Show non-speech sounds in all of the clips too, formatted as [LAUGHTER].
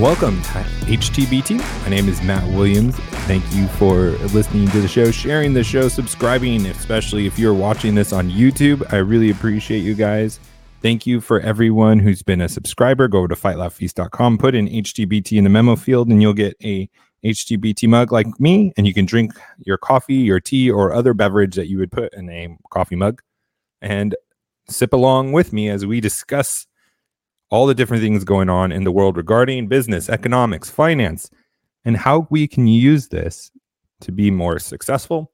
Welcome to HTBT. My name is Matt Williams. Thank you for listening to the show, sharing the show, subscribing, especially if you're watching this on YouTube. I really appreciate you guys. Thank you for everyone who's been a subscriber. Go over to fightlaughfeast.com, put in HTBT in the memo field, and you'll get a HTBT mug like me, and you can drink your coffee, your tea, or other beverage that you would put in a coffee mug and sip along with me as we discuss all the different things going on in the world regarding business, economics, finance, and how we can use this to be more successful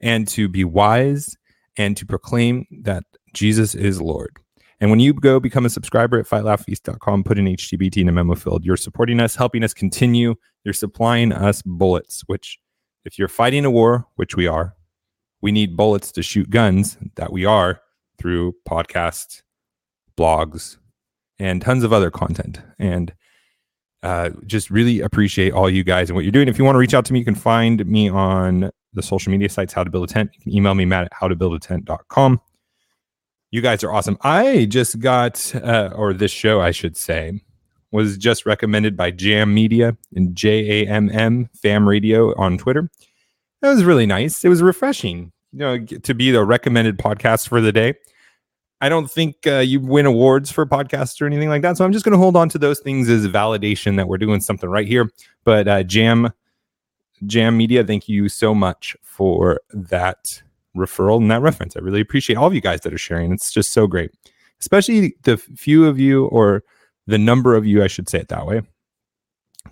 and to be wise and to proclaim that Jesus is Lord. And when you go become a subscriber at fightlaughfeast.com, put in HTBT in a memo field, you're supporting us, helping us continue. You're supplying us bullets, which, if you're fighting a war, which we are, we need bullets to shoot guns that we are through podcasts, blogs, and tons of other content. And uh, just really appreciate all you guys and what you're doing. If you want to reach out to me, you can find me on the social media sites, how to build a tent. You can email me, matt at howtobuildatent.com. You guys are awesome. I just got, uh, or this show, I should say, was just recommended by Jam Media and J A M M Fam Radio on Twitter. That was really nice. It was refreshing, you know, to be the recommended podcast for the day. I don't think uh, you win awards for podcasts or anything like that. So I'm just going to hold on to those things as validation that we're doing something right here. But uh, Jam Jam Media, thank you so much for that referral and that reference. I really appreciate all of you guys that are sharing. It's just so great, especially the few of you, or the number of you, I should say it that way.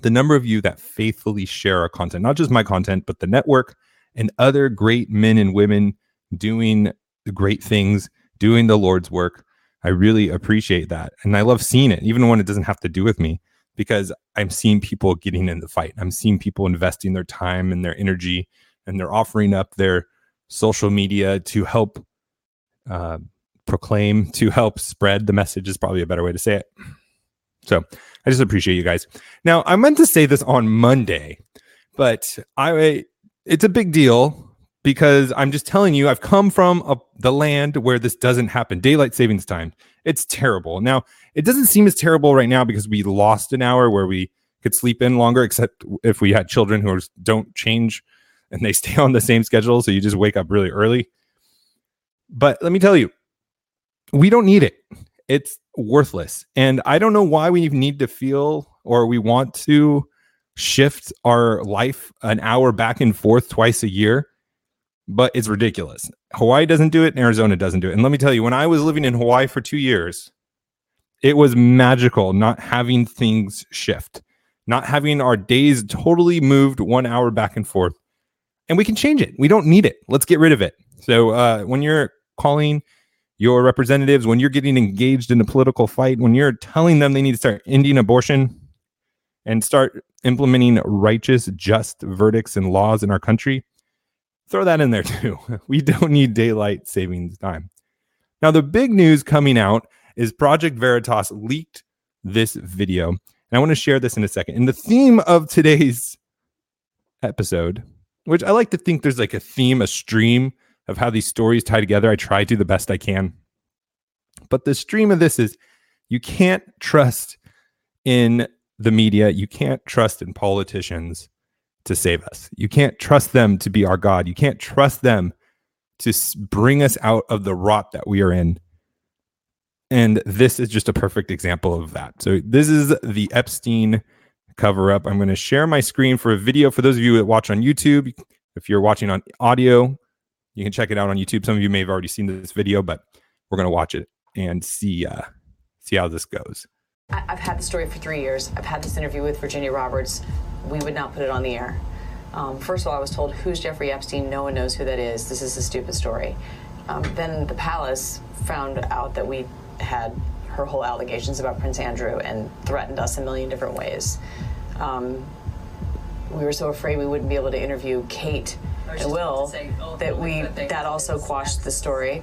The number of you that faithfully share our content, not just my content, but the network and other great men and women doing great things, doing the Lord's work. I really appreciate that. And I love seeing it, even when it doesn't have to do with me, because I'm seeing people getting in the fight. I'm seeing people investing their time and their energy, and they're offering up their social media to help uh, proclaim, to help spread the message is probably a better way to say it. So I just appreciate you guys. Now I meant to say this on Monday, but I it's a big deal because I'm just telling you I've come from a, the land where this doesn't happen. Daylight savings time. It's terrible. Now it doesn't seem as terrible right now because we lost an hour where we could sleep in longer, except if we had children who don't change and they [LAUGHS] stay on the same schedule. So you just wake up really early. But let me tell you, we don't need it. It's worthless. And I don't know why we need to feel or we want to shift our life an hour back and forth twice a year, but it's ridiculous. Hawaii doesn't do it and Arizona doesn't do it. And let me tell you, when I was living in Hawaii for two years, it was magical not having things shift, not having our days totally moved one hour back and forth and we can change it. We don't need it. Let's get rid of it. So uh, when you're calling your representatives, when you're getting engaged in a political fight, when you're telling them they need to start ending abortion and start implementing righteous, just verdicts and laws in our country, throw that in there too. [LAUGHS] We don't need daylight savings time. Now, the big news coming out is Project Veritas leaked this video. And I want to share this in a second. And the theme of today's episode which I like to think there's like a theme, a stream of how these stories tie together. I try to the best I can. But the stream of this is you can't trust in the media, you can't trust in politicians to save us. You can't trust them to be our God. You can't trust them to bring us out of the rot that we are in. And this is just a perfect example of that. So, this is the Epstein cover up. I'm going to share my screen for a video for those of you that watch on YouTube. If you're watching on audio, you can check it out on YouTube. Some of you may have already seen this video, but we're going to watch it and see uh, see how this goes. I've had the story for three years. I've had this interview with Virginia Roberts. We would not put it on the air. Um, first of all, I was told, "Who's Jeffrey Epstein? No one knows who that is. This is a stupid story." Um, then the palace found out that we had her whole allegations about Prince Andrew and threatened us a million different ways. Um, we were so afraid we wouldn't be able to interview Kate and Will say, oh, that we that also quashed the story.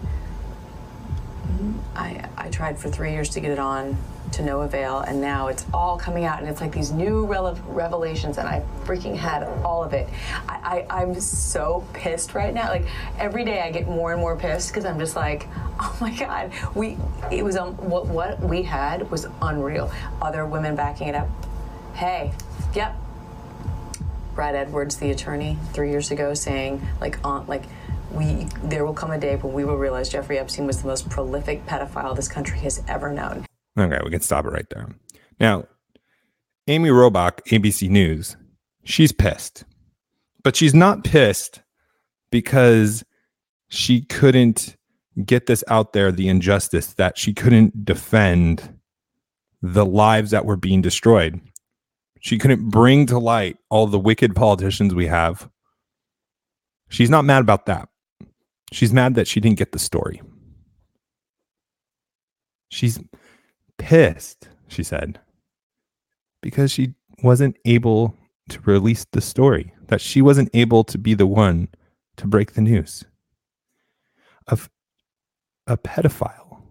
I I tried for three years to get it on to no avail. And now it's all coming out, and it's like these new revelations, and I freaking had all of it. I, I, I'm so pissed right now. Like every day I get more and more pissed because I'm just like, [LAUGHS] oh my God, we, it was, um, what, what we had was unreal. Other women backing it up. Hey, yep, Brad Edwards, the attorney, three years ago, saying like on like we there will come a day when we will realize Jeffrey Epstein was the most prolific pedophile this country has ever known. Okay, we can stop it right there. Now, Amy Robach, ABC News, she's pissed. But she's not pissed because she couldn't get this out there, the injustice that she couldn't defend the lives that were being destroyed. She couldn't bring to light all the wicked politicians we have. She's not mad about that. She's mad that she didn't get the story. She's pissed, she said, because she wasn't able to release the story, that she wasn't able to be the one to break the news of a pedophile,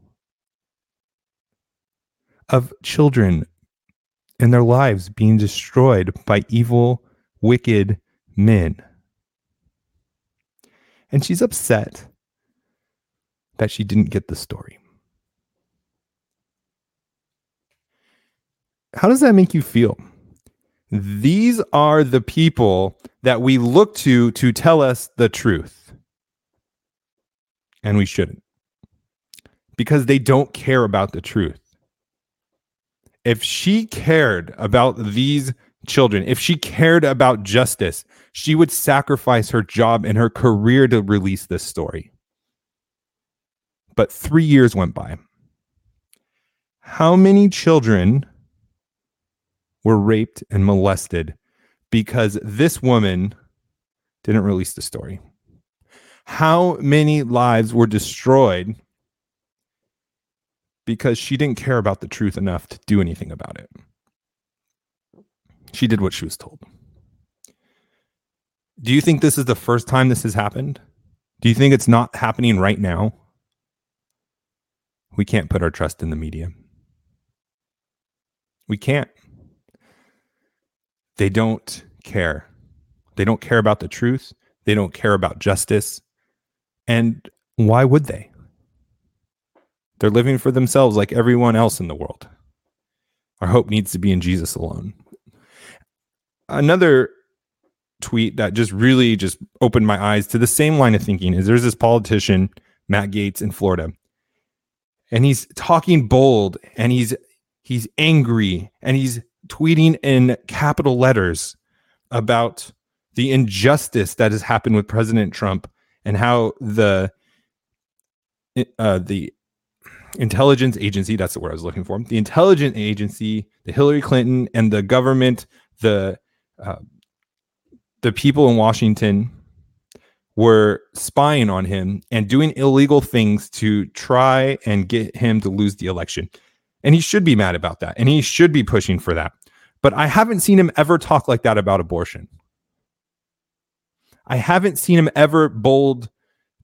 of children and their lives being destroyed by evil, wicked men. And she's upset that she didn't get the story. How does that make you feel? These are the people that we look to to tell us the truth. And we shouldn't because they don't care about the truth if she cared about these children, if she cared about justice, she would sacrifice her job and her career to release this story. But three years went by. How many children were raped and molested because this woman didn't release the story? How many lives were destroyed because she didn't care about the truth enough to do anything about it. She did what she was told. Do you think this is the first time this has happened? Do you think it's not happening right now? We can't put our trust in the media. We can't. They don't care. They don't care about the truth. They don't care about justice. And why would they? They're living for themselves like everyone else in the world. Our hope needs to be in Jesus alone. Another tweet that just really just opened my eyes to the same line of thinking is there's this politician, Matt Gaetz in Florida. And he's talking bold and he's he's angry and he's tweeting in capital letters about the injustice that has happened with President Trump and how the uh, the intelligence agency that's the word i was looking for the intelligence agency the hillary clinton and the government the uh, the people in washington were spying on him and doing illegal things to try and get him to lose the election and he should be mad about that and he should be pushing for that but i haven't seen him ever talk like that about abortion i haven't seen him ever bold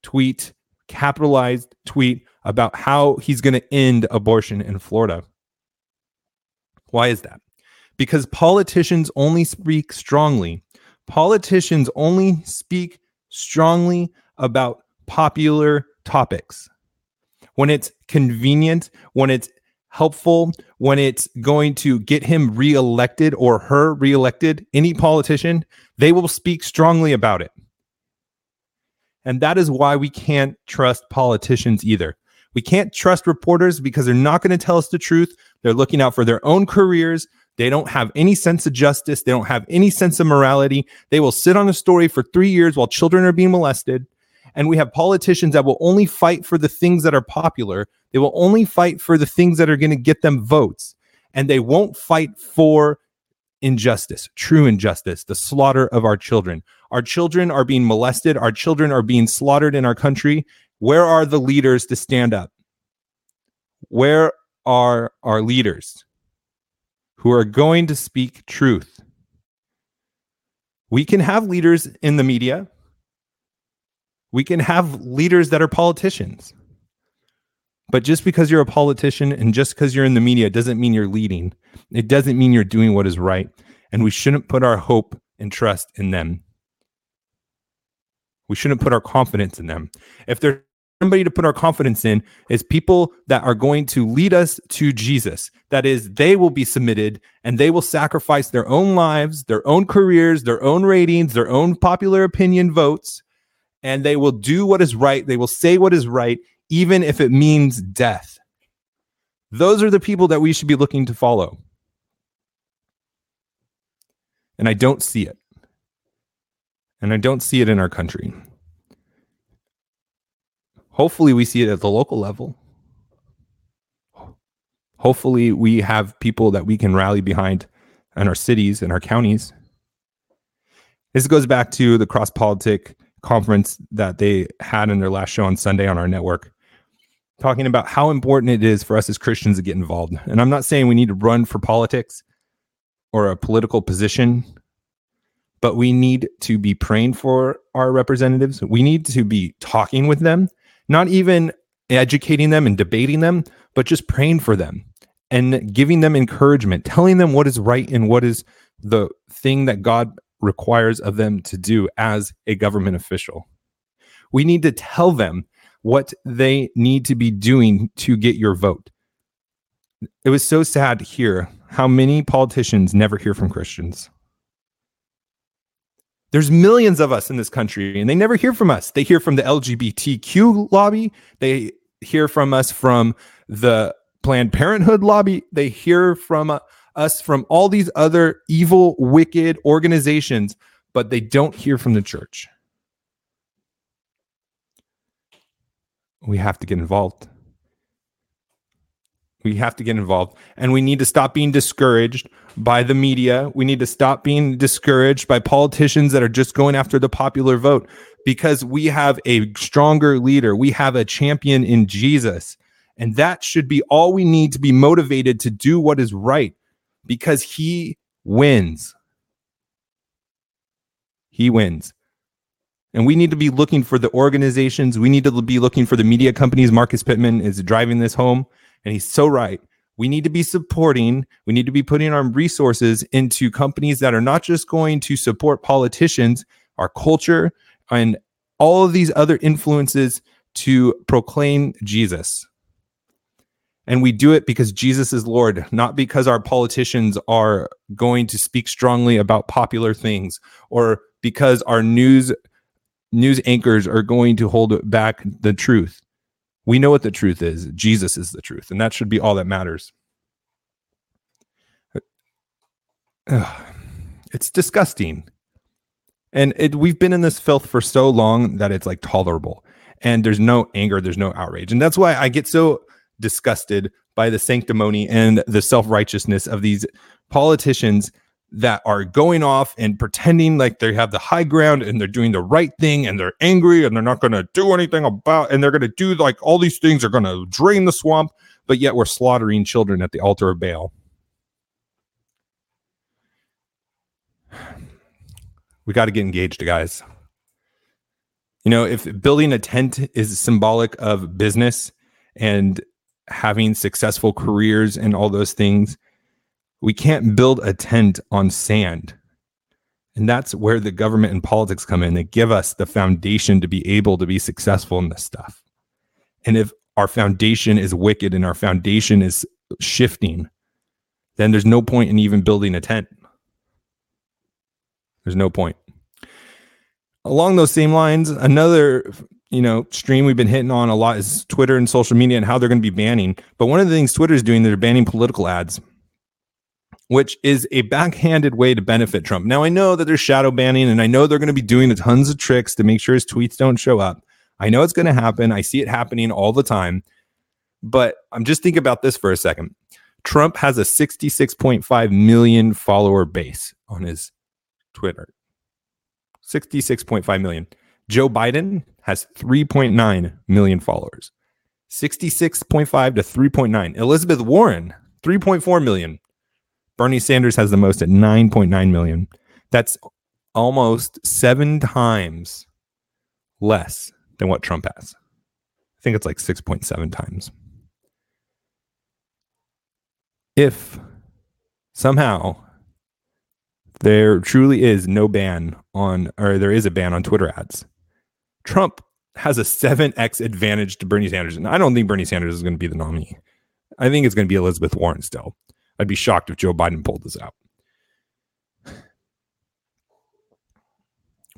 tweet capitalized tweet about how he's going to end abortion in Florida. Why is that? Because politicians only speak strongly. Politicians only speak strongly about popular topics. When it's convenient, when it's helpful, when it's going to get him reelected or her reelected, any politician, they will speak strongly about it. And that is why we can't trust politicians either. We can't trust reporters because they're not going to tell us the truth. They're looking out for their own careers. They don't have any sense of justice. They don't have any sense of morality. They will sit on a story for three years while children are being molested. And we have politicians that will only fight for the things that are popular. They will only fight for the things that are going to get them votes. And they won't fight for injustice, true injustice, the slaughter of our children. Our children are being molested. Our children are being slaughtered in our country. Where are the leaders to stand up? Where are our leaders who are going to speak truth? We can have leaders in the media. We can have leaders that are politicians. But just because you're a politician and just because you're in the media doesn't mean you're leading. It doesn't mean you're doing what is right. And we shouldn't put our hope and trust in them. We shouldn't put our confidence in them. If there's somebody to put our confidence in, is people that are going to lead us to Jesus. That is, they will be submitted and they will sacrifice their own lives, their own careers, their own ratings, their own popular opinion votes, and they will do what is right. They will say what is right, even if it means death. Those are the people that we should be looking to follow. And I don't see it. And I don't see it in our country. Hopefully, we see it at the local level. Hopefully, we have people that we can rally behind in our cities and our counties. This goes back to the cross politic conference that they had in their last show on Sunday on our network, talking about how important it is for us as Christians to get involved. And I'm not saying we need to run for politics or a political position but we need to be praying for our representatives. We need to be talking with them, not even educating them and debating them, but just praying for them and giving them encouragement, telling them what is right and what is the thing that God requires of them to do as a government official. We need to tell them what they need to be doing to get your vote. It was so sad to hear how many politicians never hear from Christians. There's millions of us in this country, and they never hear from us. They hear from the LGBTQ lobby. They hear from us from the Planned Parenthood lobby. They hear from us from all these other evil, wicked organizations, but they don't hear from the church. We have to get involved. We have to get involved and we need to stop being discouraged by the media. We need to stop being discouraged by politicians that are just going after the popular vote because we have a stronger leader. We have a champion in Jesus. And that should be all we need to be motivated to do what is right because he wins. He wins. And we need to be looking for the organizations. We need to be looking for the media companies. Marcus Pittman is driving this home. And he's so right. We need to be supporting, we need to be putting our resources into companies that are not just going to support politicians, our culture, and all of these other influences to proclaim Jesus. And we do it because Jesus is Lord, not because our politicians are going to speak strongly about popular things or because our news news anchors are going to hold back the truth. We know what the truth is. Jesus is the truth, and that should be all that matters. [SIGHS] It's disgusting. And it, we've been in this filth for so long that it's like tolerable. And there's no anger, there's no outrage. And that's why I get so disgusted by the sanctimony and the self righteousness of these politicians that are going off and pretending like they have the high ground and they're doing the right thing and they're angry and they're not going to do anything about and they're going to do like all these things are going to drain the swamp but yet we're slaughtering children at the altar of Baal. We got to get engaged, guys. You know, if building a tent is symbolic of business and having successful careers and all those things, we can't build a tent on sand. And that's where the government and politics come in. They give us the foundation to be able to be successful in this stuff. And if our foundation is wicked and our foundation is shifting, then there's no point in even building a tent. There's no point. Along those same lines, another you know stream we've been hitting on a lot is Twitter and social media and how they're going to be banning. But one of the things Twitter is doing, they're banning political ads which is a backhanded way to benefit Trump. Now, I know that there's shadow banning, and I know they're going to be doing tons of tricks to make sure his tweets don't show up. I know it's going to happen. I see it happening all the time. But I'm just thinking about this for a second. Trump has a 66.5 million follower base on his Twitter. 66.5 million. Joe Biden has 3.9 million followers. 66.5 to 3.9. Elizabeth Warren, 3.4 million. Bernie Sanders has the most at 9.9 million. That's almost seven times less than what Trump has. I think it's like 6.7 times. if somehow there truly is no ban on, or there is a ban on Twitter ads, Trump has a 7x advantage to Bernie Sanders. And I don't think Bernie Sanders is going to be the nominee. I think it's going to be Elizabeth Warren still. I'd be shocked if Joe Biden pulled this out.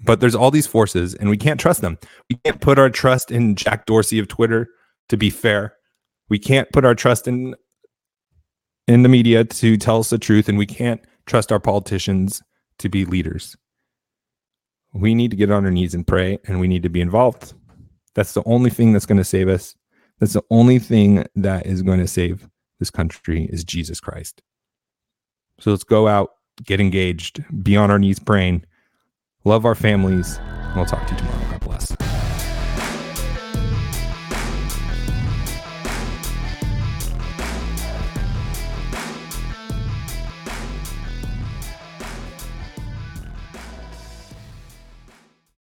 But there's all these forces, and we can't trust them. We can't put our trust in Jack Dorsey of Twitter to be fair. We can't put our trust in in the media to tell us the truth, and we can't trust our politicians to be leaders. We need to get on our knees and pray, and we need to be involved. That's the only thing that's going to save us. That's the only thing that is going to save this country is Jesus Christ. So let's go out, get engaged, be on our knees praying, love our families, and we'll talk to you tomorrow.